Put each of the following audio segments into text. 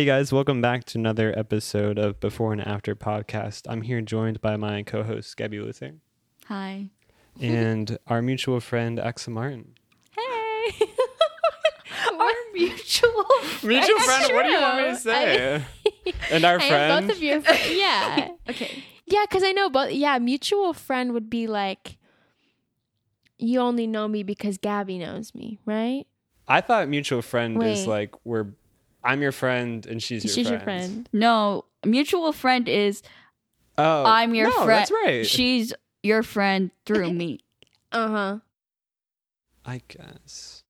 Hey guys, welcome back to another episode of Before and After podcast. I'm here joined by my co-host Gabby Luther Hi. and our mutual friend Achsah Martin. Hey. Our mutual Mutual friend, friend, what do you want me to true. say? and our I friend. both of your fr- yeah Okay. yeah because I know both yeah mutual friend would be like you only know me because Gabby knows me right I thought mutual friend is like we're I'm your friend and she's your she's friend. your friend No, mutual friend is Oh, I'm your no, friend. That's right. She's your friend through me. uh huh I guess.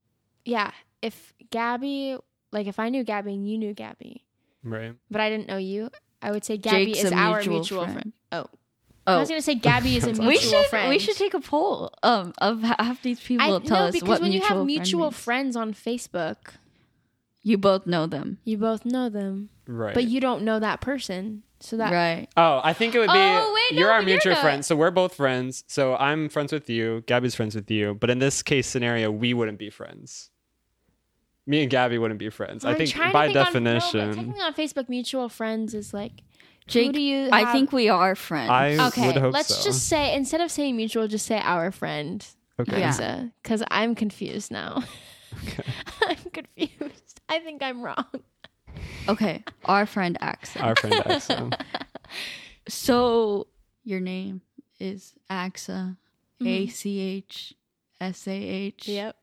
yeah if Gabby like if I knew Gabby and you knew Gabby Right. but I didn't know you I would say Gabby Jake's is a our mutual mutual friend. friend. Oh. I Oh. was gonna say Gabby is a mutual We should friend. we should take a poll um of half these people I, tell no, us because what when you have mutual means. friends on Facebook, you both know them. you both know them, Right. but you don't know that person. So that right. Oh, I think it would be Oh, wait, no, you're no, our you're mutual not. friend. So we're both friends. So I'm friends with you. Gabby's friends with you. But in this case scenario, we wouldn't be friends. Me and Gabby wouldn't be friends. I I'm think trying to by think on- no, definition, but technically on Facebook, mutual friends is like. Jake, who do you? I have- think we are friends. I Okay, would hope let's so. just say instead of saying mutual, just say our friend. okay. Yeah. Because I'm confused now. Okay. I'm confused. I think I'm wrong. okay, our friend Axel. Our friend Axel. So your name is Achsah, Mm-hmm. A C H S A H. Yep.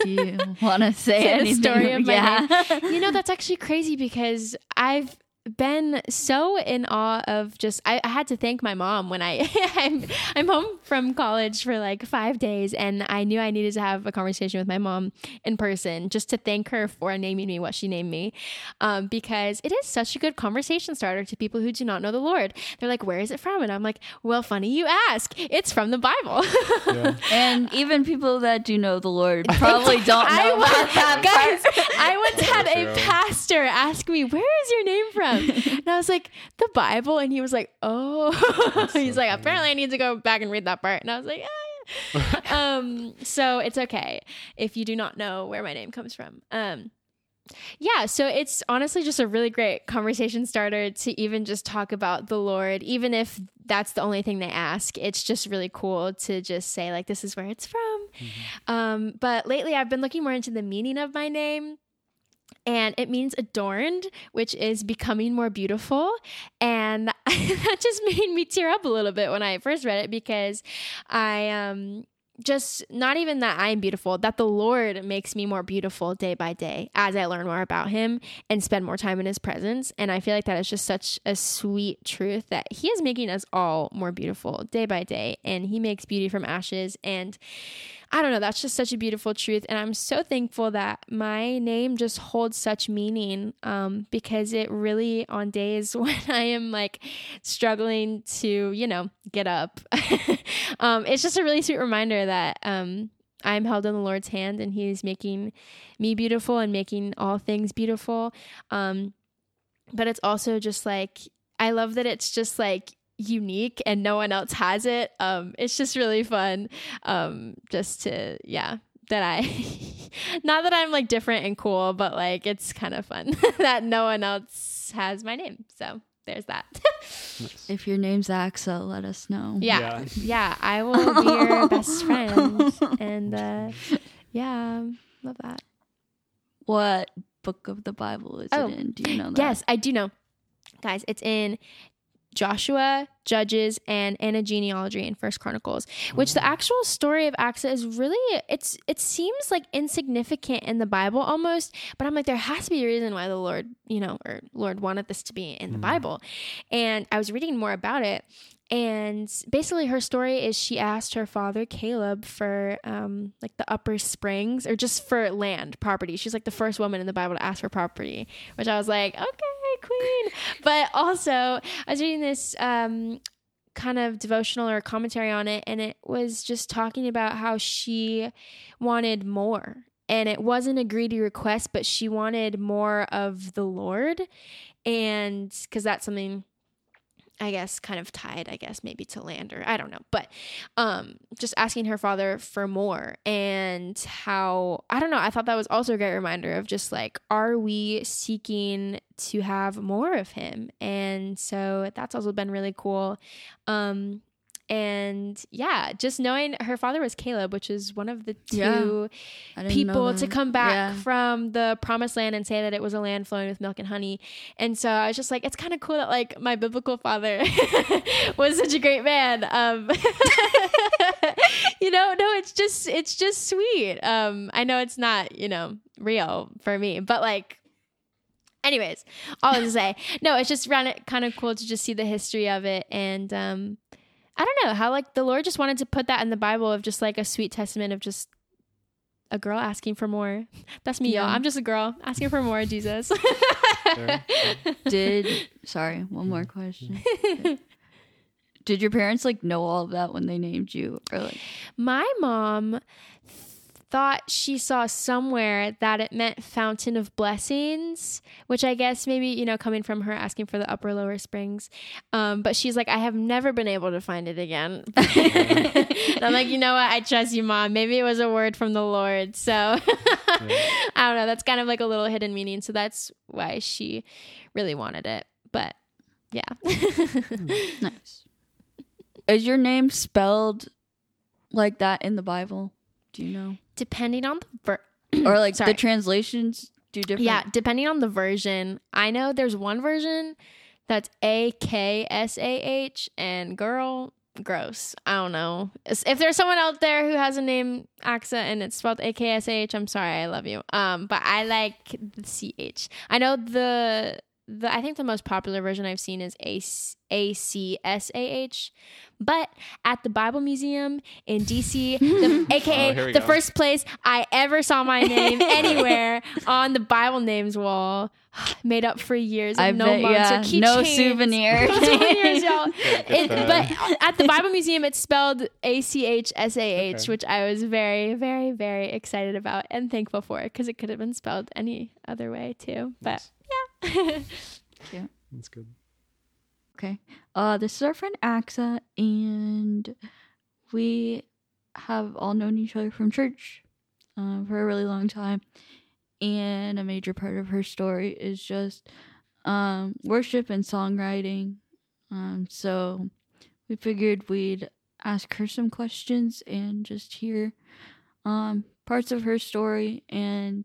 Do you want to say Say the story of my yeah. you know that's actually crazy because I've been so in awe of just I, I had to thank my mom when I I'm, I'm home from college for like five days and I knew I needed to have a conversation with my mom in person just to thank her for naming me what she named me um, because it is such a good conversation starter to people who do not know the Lord. They're like where is it from? And I'm like well funny you ask. It's from the Bible. Yeah. and even people that do know the Lord probably don't know I about once, that guys, I once had a pastor ask me, "Where is your name from?" And I was like, "The Bible," and he was like, "Oh." He's like, funny. "Apparently, I need to go back and read that part." And I was like, "Ah." yeah." um, so it's okay if you do not know where my name comes from. Um, yeah, so it's honestly just a really great conversation starter to even just talk about the Lord, even if that's the only thing they ask. It's just really cool to just say, like, this is where it's from. Um, but lately, I've been looking more into the meaning of my name. And it means adorned, which is becoming more beautiful. And that just made me tear up a little bit when I first read it because I um just not even that I'm beautiful, that the Lord makes me more beautiful day by day as I learn more about Him and spend more time in His presence. And I feel like that is just such a sweet truth that He is making us all more beautiful day by day. And He makes beauty from ashes. And I don't know, that's just such a beautiful truth. And I'm so thankful that my name just holds such meaning um, because it really, on days when I am like struggling to, you know, get up, um, it's just a really sweet reminder that um, I'm held in the Lord's hand and He's making me beautiful and making all things beautiful. Um, but it's also just like, I love that it's just like, unique and no one else has it um it's just really fun um just to yeah that i not that i'm like different and cool but like it's kind of fun that no one else has my name so there's that Nice. If your name's Achsah, let us know. yeah Yeah. yeah i will be your best friend and uh yeah love that What book of the Bible is Oh, it in? Do you know that? yes i do know guys it's in Joshua, Judges, and Anna genealogy in First Chronicles, which the actual story of Achsah is really it's it seems like insignificant in the Bible almost, but I'm like there has to be a reason why the Lord, you know, or Lord wanted this to be in the Bible. And I was reading more about it, and basically her story is she asked her father Caleb for um like the upper springs or just for land property. She's like the first woman in the Bible to ask for property, which I was like, okay, queen. But also I was reading this um kind of devotional or commentary on it and it was just talking about how she wanted more and it wasn't a greedy request but she wanted more of the lord and because that's something I guess kind of tied, I guess maybe to Lander. I don't know, but um, just asking her father for more and how I don't know. I thought that was also a great reminder of just like, are we seeking to have more of him? And so that's also been really cool. Um, and yeah, just knowing her father was Caleb, which is one of the two I people to come back Yeah. from the promised land and say that it was a land flowing with milk and honey. And so I was just like, it's kind of cool that like my biblical father was such a great man. Um, you know, no, it's just it's just sweet. Um, I know it's not you know real for me, but like. Anyways, all to say, no, it's just kind of cool to just see the history of it, and um, I don't know how like the Lord just wanted to put that in the Bible of just like a sweet testament of just a girl asking for more. That's me, y'all. I'm just a girl asking for more, Jesus. Sure. Did sorry, one more question. Did your parents like know all of that when they named you, or like? My mom thought she saw somewhere that it meant fountain of blessings, which I guess maybe, you know, coming from her asking for the upper lower springs. Um, but she's like, I have never been able to find it again. and I'm like, you know what? I trust you, mom. Maybe it was a word from the Lord. So I don't know. That's kind of like a little hidden meaning. So that's why she really wanted it. But yeah. Nice. Is your name spelled like that in the Bible? Do you know? Depending on the ver- Or like Sorry. the translations do different? Yeah, depending on the version. I know there's one version that's A K S A H and girl, gross. I don't know. If there's someone out there who has a name Achsah and it's spelled A K S A H, I'm sorry, I love you. Um, but I like the C H. I know the the I think the most popular version I've seen is A A C S A H. But at the Bible Museum in DC, the, Oh, aka here we the go. first place I ever saw my name anywhere on the Bible names wall, made up for years of I no bet, months yeah. or keychains. No souvenir. No souvenirs, y'all. It- but at the Bible Museum, it's spelled A C H S A H, which I was very, very, very excited about and thankful for because it could have been spelled any other way too. But Nice. yeah. That's good. Okay. Uh, this is our friend Achsah, and we have all known each other from church uh, for a really long time. And a major part of her story is just um, worship and songwriting. Um, so we figured we'd ask her some questions and just hear um, parts of her story and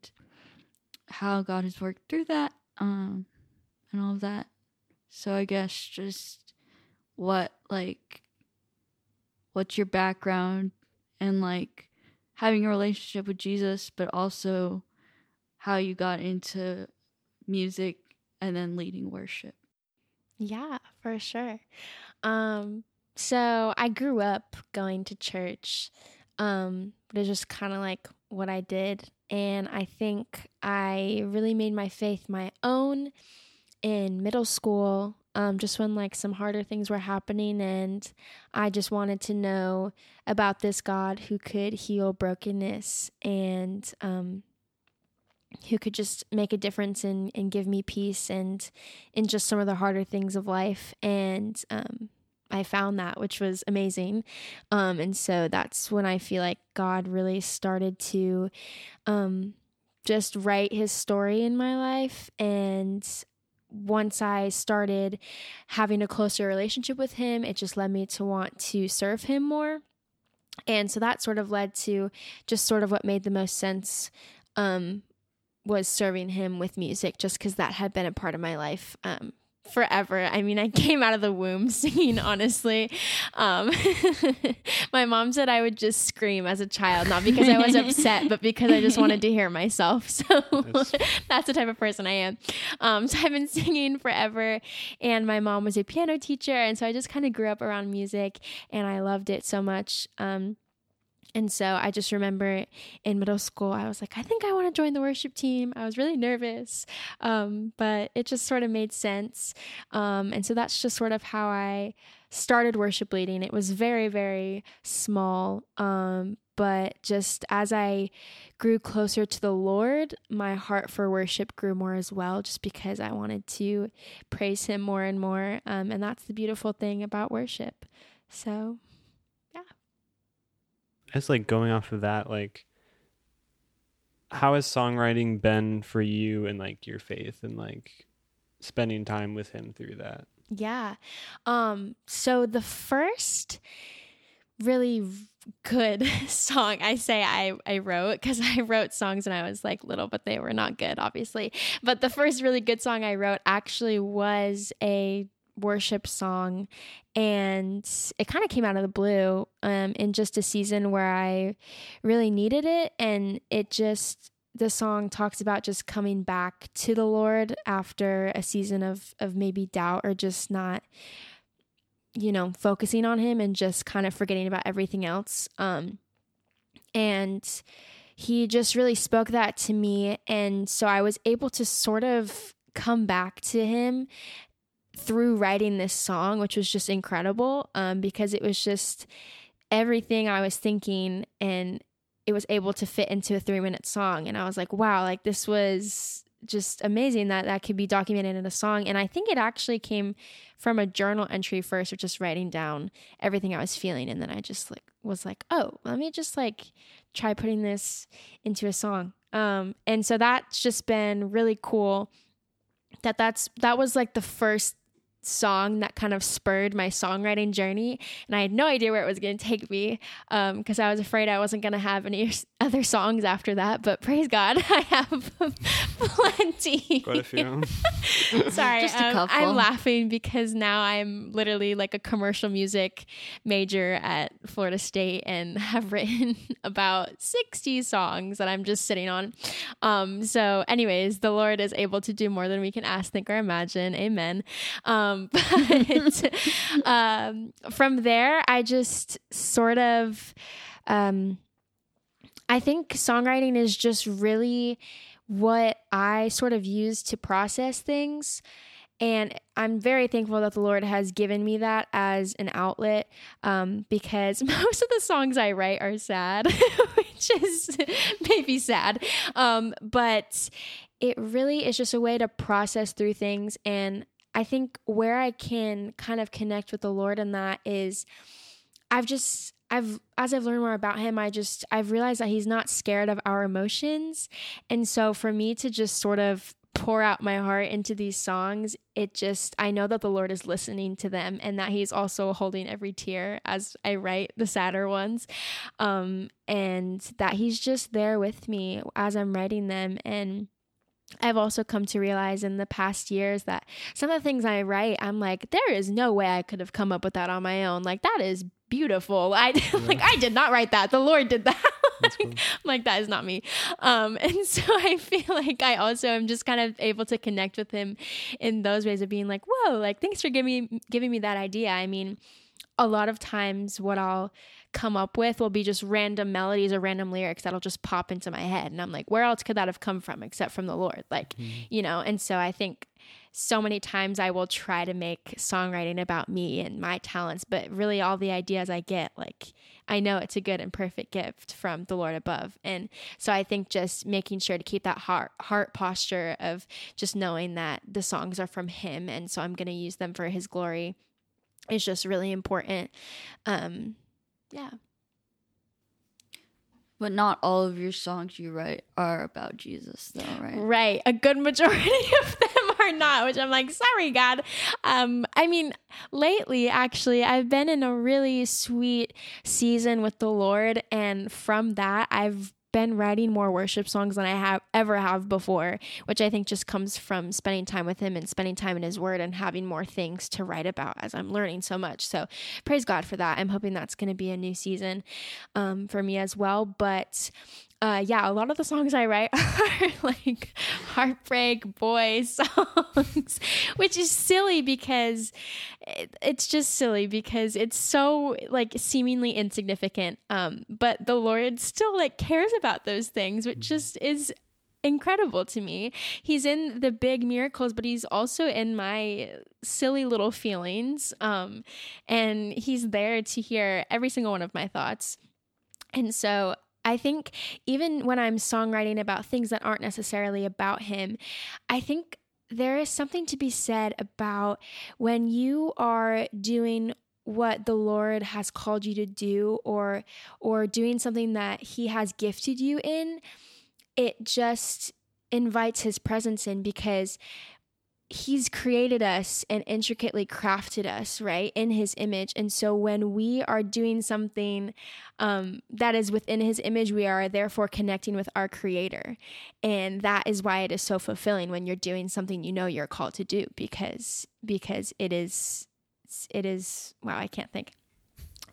how God has worked through that um, and all of that. So I guess just what like what's your background and like having a relationship with Jesus, but also how you got into music and then leading worship. Yeah, for sure. Um, so I grew up going to church. Um, but it's just kind of like what I did. And I think I really made my faith my own in middle school. Um, just when like some harder things were happening, and I just wanted to know about this God who could heal brokenness and um, who could just make a difference and, and give me peace and in just some of the harder things of life. And um, I found that, which was amazing. Um, and so that's when I feel like God really started to um, just write his story in my life. And once I started having a closer relationship with him, it just led me to want to serve him more. And so that sort of led to just sort of what made the most sense um, was serving him with music, just because that had been a part of my life um, forever. I mean, I came out of the womb singing, honestly. Um, my mom said I would just scream as a child, not because I was upset, but because I just wanted to hear myself. So that's the type of person I am. Um, so I've been singing forever, and my mom was a piano teacher, and so I just kind of grew up around music, and I loved it so much. Um, and so I just remember in middle school, I was like, I think I want to join the worship team. I was really nervous, um, but it just sort of made sense. Um, and so that's just sort of how I started worship leading. It was very, very small, um, but just as I grew closer to the Lord, my heart for worship grew more as well, just because I wanted to praise Him more and more. Um, and that's the beautiful thing about worship. So. It's like going off of that, like, how has songwriting been for you and like your faith and like spending time with Him through that? Yeah. Um, so the first really good song I say I, I wrote because I wrote songs when I was like little, but they were not good, obviously. But the first really good song I wrote actually was a worship song and it kind of came out of the blue um, in just a season where I really needed it and it just the song talks about just coming back to the Lord after a season of of maybe doubt or just not you know, focusing on him and just kind of forgetting about everything else. Um, and he just really spoke that to me. And so I was able to sort of come back to him through writing this song, which was just incredible um, because it was just everything I was thinking and it was able to fit into a three minute song. And I was like, wow, like this was just amazing that that could be documented in a song. And I think it actually came from a journal entry first, or just writing down everything I was feeling. And then I just like was like, oh, let me just like try putting this into a song. Um, and so that's just been really cool. That that's that was like the first song that kind of spurred my songwriting journey. And I had no idea where it was going to take me because um, I was afraid I wasn't going to have any other songs after that. But praise God, I have plenty. Quite a few. Sorry, Just a um, I'm laughing because now I'm literally like a commercial music major at Florida State and have written about 60 songs that I'm just sitting on. Um, so, anyways, the Lord is able to do more than we can ask, think, or imagine. Amen. Um, um, but um, from there, I just sort of, um, I think songwriting is just really what I sort of use to process things. And I'm very thankful that the Lord has given me that as an outlet um, because most of the songs I write are sad, which is maybe sad. Um, but it really is just a way to process through things. And I think where I can kind of connect with the Lord in that is I've just I've as I've learned more about him, I just I've realized that he's not scared of our emotions. And so for me to just sort of pour out my heart into these songs, it just I know that the Lord is listening to them and that he's also holding every tear as I write the sadder ones. Um and that he's just there with me as I'm writing them and I've also come to realize in the past years that some of the things I write, I'm like, there is no way I could have come up with that on my own. Like that is beautiful. I yeah. like I did not write that. The Lord did that. like, cool. like that is not me. Um, and so I feel like I also am just kind of able to connect with him in those ways of being like, whoa, like thanks for giving me giving me that idea. I mean, a lot of times what I'll come up with will be just random melodies or random lyrics that'll just pop into my head. And I'm like, where else could that have come from except from the Lord? Like, mm-hmm. you know, and so I think so many times I will try to make songwriting about me and my talents, but really all the ideas I get, like, I know it's a good and perfect gift from the Lord above. And so I think just making sure to keep that heart heart posture of just knowing that the songs are from him and so I'm going to use them for his glory is just really important. Um yeah. But not all of your songs you write are about Jesus, though, right? Right. A good majority of them are not, which I'm like, sorry, God. Um, I mean, lately, actually, I've been in a really sweet season with the Lord. And from that, I've been writing more worship songs than I have ever have before, which I think just comes from spending time with him and spending time in his word and having more things to write about as I'm learning so much. So praise God for that. I'm hoping that's going to be a new season um, for me as well. But uh, yeah, a lot of the songs I write are like heartbreak boy songs, which is silly because it, it's just silly because it's so like seemingly insignificant. Um, but the Lord still like cares about those things, which mm-hmm. just is incredible to me. He's in the big miracles, but he's also in my silly little feelings. Um, and he's there to hear every single one of my thoughts And so I think even when I'm songwriting about things that aren't necessarily about him, I think there is something to be said about when you are doing what the Lord has called you to do or or doing something that he has gifted you in, it just invites his presence in because he's created us and intricately crafted us right in his image. And so when we are doing something um, that is within his image we are therefore connecting with our creator. And that is why it is so fulfilling when you're doing something you know you're called to do because because it is it is wow i can't think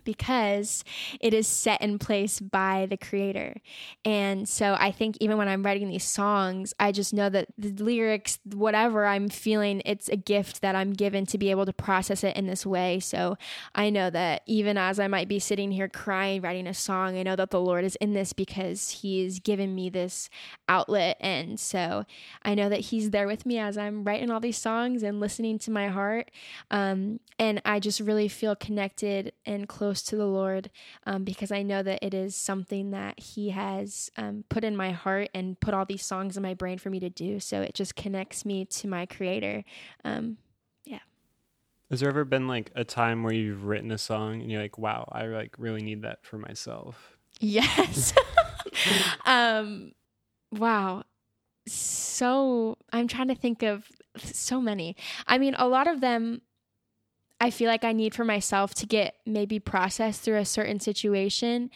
because it is set in place by the creator. And so I think even when I'm writing these songs, I just know that the lyrics, whatever I'm feeling, it's a gift that I'm given to be able to process it in this way. So I know that even as I might be sitting here crying, writing a song, I know that the Lord is in this because He's given me this outlet. And so I know that He's there with me as I'm writing all these songs and listening to my heart. Um, and I just really feel connected and close close to the Lord um, because I know that it is something that He has um, put in my heart and put all these songs in my brain for me to do. So it just connects me to my Creator. Um, yeah. Has there ever been like a time where you've written a song and you're like, wow, I like really need that for myself? Yes. um, wow. So I'm trying to think of so many. I mean, a lot of them I feel like I need for myself to get maybe processed through a certain situation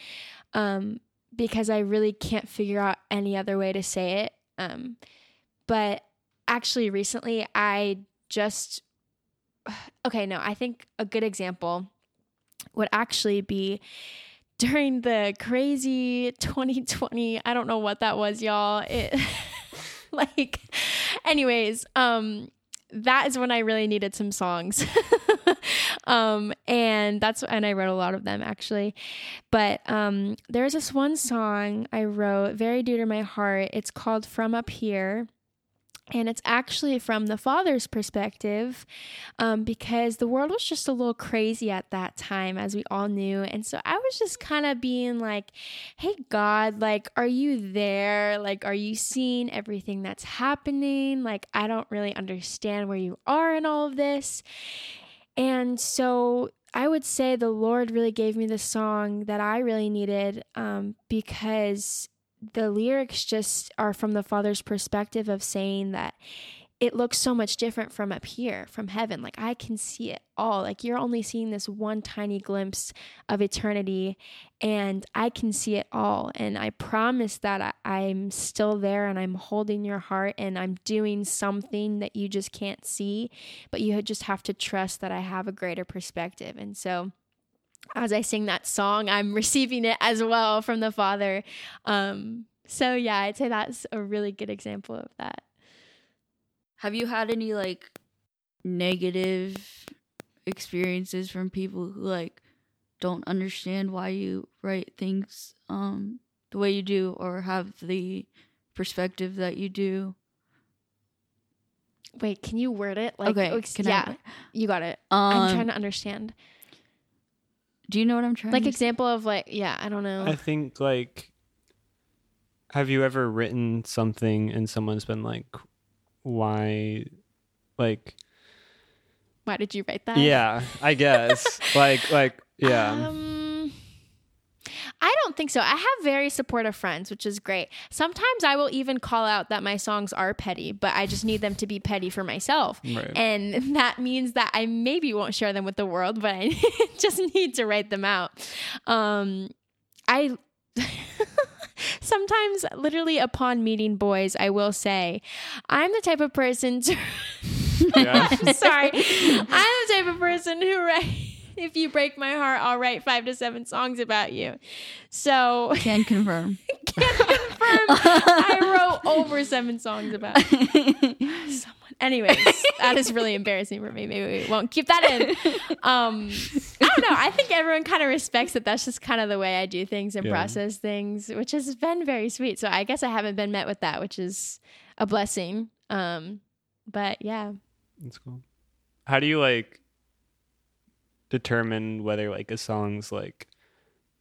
um, because I really can't figure out any other way to say it. Um, but actually, recently, I just, okay, no, I think a good example would actually be during the crazy 2020 i don't know what that was y'all it like anyways um that is when I really needed some songs. um, and that's and I wrote a lot of them actually. But um, there's this one song I wrote very dear to my heart. It's called From Up Here. And it's actually from the father's perspective um, because the world was just a little crazy at that time, as we all knew. And so I was just kind of being like, hey, God, like, are you there? Like, are you seeing everything that's happening? Like, I don't really understand where you are in all of this. And so I would say the Lord really gave me the song that I really needed um, because the lyrics just are from the father's perspective of saying that it looks so much different from up here, from heaven. Like I can see it all. Like you're only seeing this one tiny glimpse of eternity, and I can see it all. And I promise that I, am still there and I'm holding your heart and I'm doing something that you just can't see, but you just have to trust that I have a greater perspective. And so, as I sing that song, I'm receiving it as well from the Father. Um, so yeah, I'd say that's a really good example of that. Have you had any like negative experiences from people who like don't understand why you write things um the way you do or have the perspective that you do? Wait, can you word it? Like, okay, yeah, I, you got it. Um, I'm trying to understand. Do you know what I'm trying? To Like example of like yeah, I don't know. I think like have you ever written something and someone's been like why like why did you write that? Yeah, I guess. like like yeah. Um, I don't think so. I have very supportive friends, which is great. Sometimes I will even call out that my songs are petty, but I just need them to be petty for myself. Right. And that means that I maybe won't share them with the world, but I just need to write them out. Um, I. Sometimes, literally, upon meeting boys, I will say, I'm the type of person to. Yeah. sorry. I'm the type of person who writes if you break my heart, I'll write five to seven songs about you. So can confirm. can confirm. I wrote over seven songs about someone. Anyways, that is really embarrassing for me. Maybe we won't keep that in. Um, I don't know. I think everyone kind of respects that. That's just kind of the way I do things and yeah. process things, which has been very sweet. So I guess I haven't been met with that, which is a blessing. Um, but yeah, that's cool. How do you like determine whether like a song's like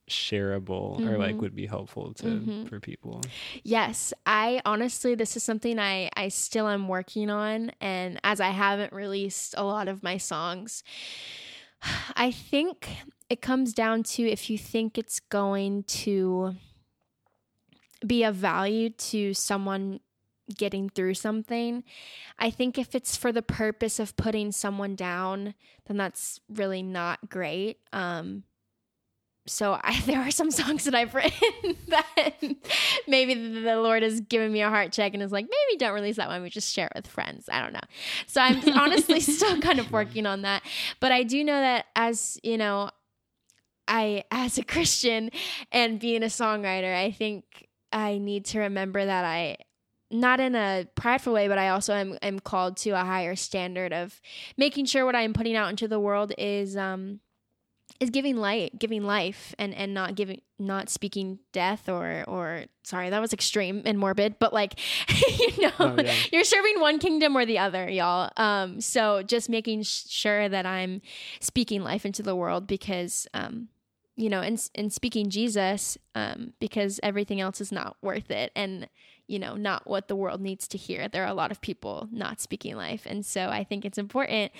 shareable or like Mhm. would be helpful to Mhm. for people. Yes, I honestly this is something I I still am working on and as I haven't released a lot of my songs I think it comes down to if you think it's going to be of value to someone getting through something. I think if it's for the purpose of putting someone down, then that's really not great. Um so I, there are some songs that I've written that maybe the, Lord has given me a heart check and is like, maybe don't release that one. We just share it with friends. I don't know. So I'm honestly still kind of working on that. But I do know that as, you know, I, as a Christian and being a songwriter, I think I need to remember that I, not in a prideful way, but I also am, am called to a higher standard of making sure what I am putting out into the world is, um, is giving light, giving life, and and not giving, not speaking death or or sorry, that was extreme and morbid, but like you know, Oh, yeah. you're serving one kingdom or the other, y'all. Um, so just making sure that I'm speaking life into the world because um, you know, and and speaking Jesus, um, because everything else is not worth it, and you know, not what the world needs to hear. There are a lot of people not speaking life, and so I think it's important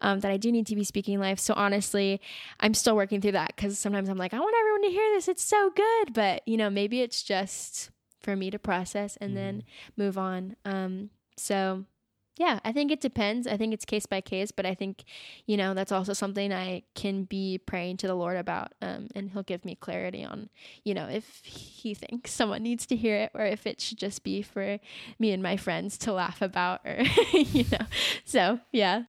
um, that I do need to be speaking life. So honestly, I'm still working through that because sometimes I'm like, I want everyone to hear this. It's so good, but you know, maybe it's just for me to process and then move on. Um, so yeah, I think it depends. I think it's case by case, but I think, you know, that's also something I can be praying to the Lord about. Um, and He'll give me clarity on, you know, if He thinks someone needs to hear it or if it should just be for me and my friends to laugh about or, you know. So yeah.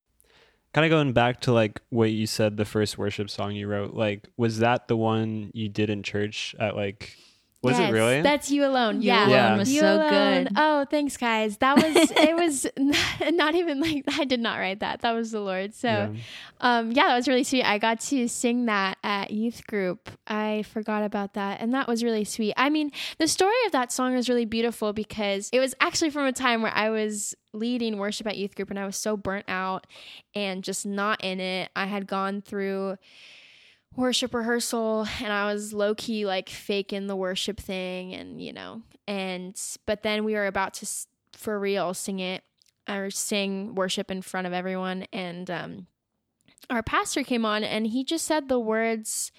Kind of going back to like what you said, the first worship song you wrote, like was that the one you did in church at like? Was Yes, it really? That's you alone. You yeah. Alone was You so Alone. good. Oh, thanks, guys. That was it. Was not even like I did not write that. That was the Lord. So, Yeah. um, yeah, that was really sweet. I got to sing that at youth group. I forgot about that, and that was really sweet. I mean, the story of that song is really beautiful because it was actually from a time where I was leading worship at youth group, and I was so burnt out and just not in it. I had gone through worship rehearsal and I was low key like faking the worship thing and you know and but then we were about to for real sing it or sing worship in front of everyone and um our pastor came on and he just said the words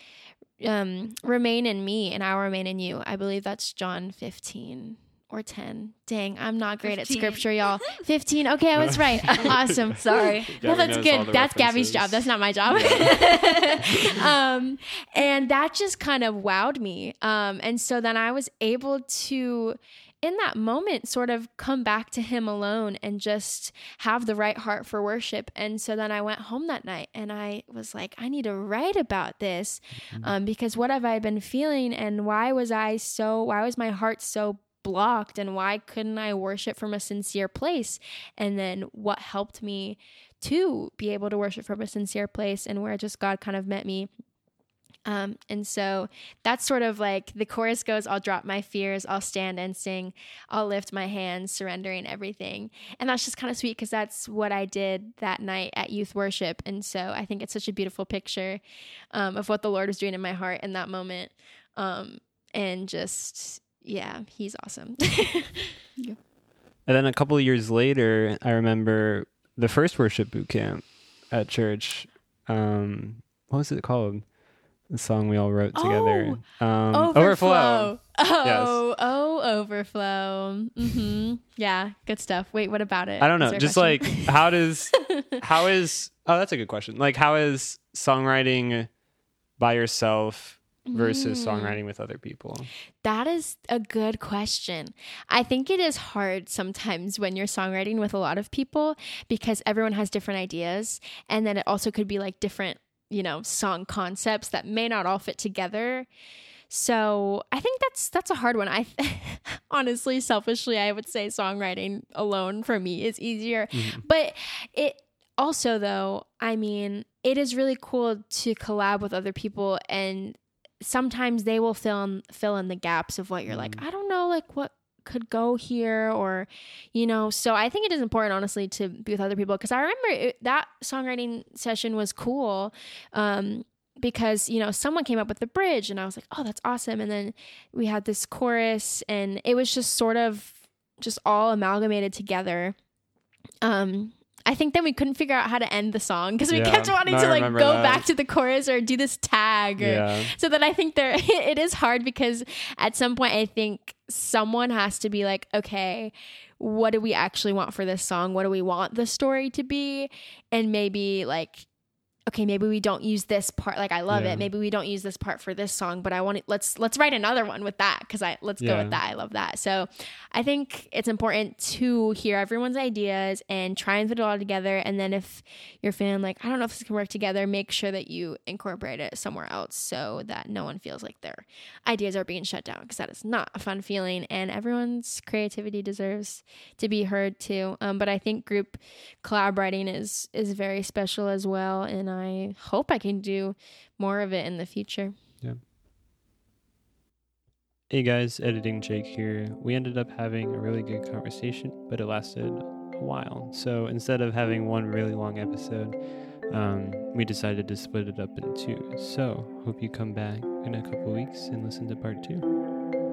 um remain in me and I will remain in you. I believe that's John 15 or 10. Dang, I'm not great 15. at scripture, y'all. 15. Okay, I was right. Awesome. Sorry. Well, Gabby that's good. the That's Gabby's job. That's not my job. um, and that just kind of wowed me. Um, and so then I was able to, in that moment, sort of come back to Him alone and just have the right heart for worship. And so then I went home that night and I was like, I need to write about this um, because what have I been feeling and why was I so, why was my heart so blocked and why couldn't I worship from a sincere place? And then what helped me to be able to worship from a sincere place and where just God kind of met me. Um, and so that's sort of like the chorus goes, I'll drop my fears, I'll stand and sing, I'll lift my hands, surrendering everything. And that's just kind of sweet because that's what I did that night at youth worship. And so I think it's such a beautiful picture um, of what the Lord was doing in my heart in that moment. Um, and just, yeah, he's awesome. And then a couple of years later, I remember the first worship boot camp at church. Um, what was it called? The song we all wrote together. um, Overflow. Oh, oh, overflow. Mm-hmm. Yeah, good stuff. Wait, what about it? I don't know. Just question? like how does how is oh that's a good question. Like how is songwriting by yourself versus Mm. songwriting with other people? That is a good question. I think it is hard sometimes when you're songwriting with a lot of people because everyone has different ideas. And then it also could be like different, you know, song concepts that may not all fit together. So I think that's that's a hard one. I honestly, selfishly, I would say songwriting alone for me is easier. But it also though, I mean, it is really cool to collab with other people and sometimes they will fill in fill in the gaps of what you're like, I don't know like what could go here or you know so i think it is important honestly to be with other people because i remember it, that songwriting session was cool um because you know someone came up with the bridge and I was like, "Oh, that's awesome." And then we had this chorus and it was just sort of just all amalgamated together. Um I think then we couldn't figure out how to end the song because we Yeah. kept wanting to like go that. back to the chorus or do this tag or Yeah. so that I think there it is hard because at some point I think someone has to be like, okay, what do we actually want for this song? What do we want the story to be? And maybe like okay, maybe we don't use this part like I love Yeah. it. Maybe we don't use this part for this song, but I want it let's let's write another one with that cuz I let's go with that. I love that. So I think it's important to hear everyone's ideas and try and fit it all together. And then if you're feeling like, I don't know if this can work together, make sure that you incorporate it somewhere else so that no one feels like their ideas are being shut down because that is not a fun feeling. And everyone's creativity deserves to be heard too. Um, but I think group collaborating is is very special as well. And I hope I can do more of it in the future. Yeah. Hey guys, editing Jake here. We ended up having a really good conversation, but it lasted a while. So instead of having one really long episode, um, we decided to split it up in two. So hope you come back in a couple weeks and listen to part two.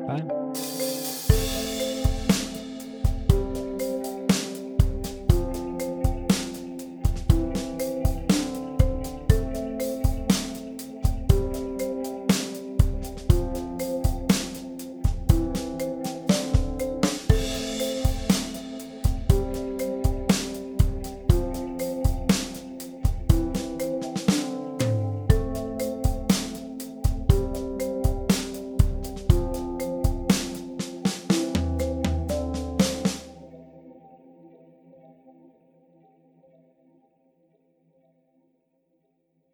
Bye.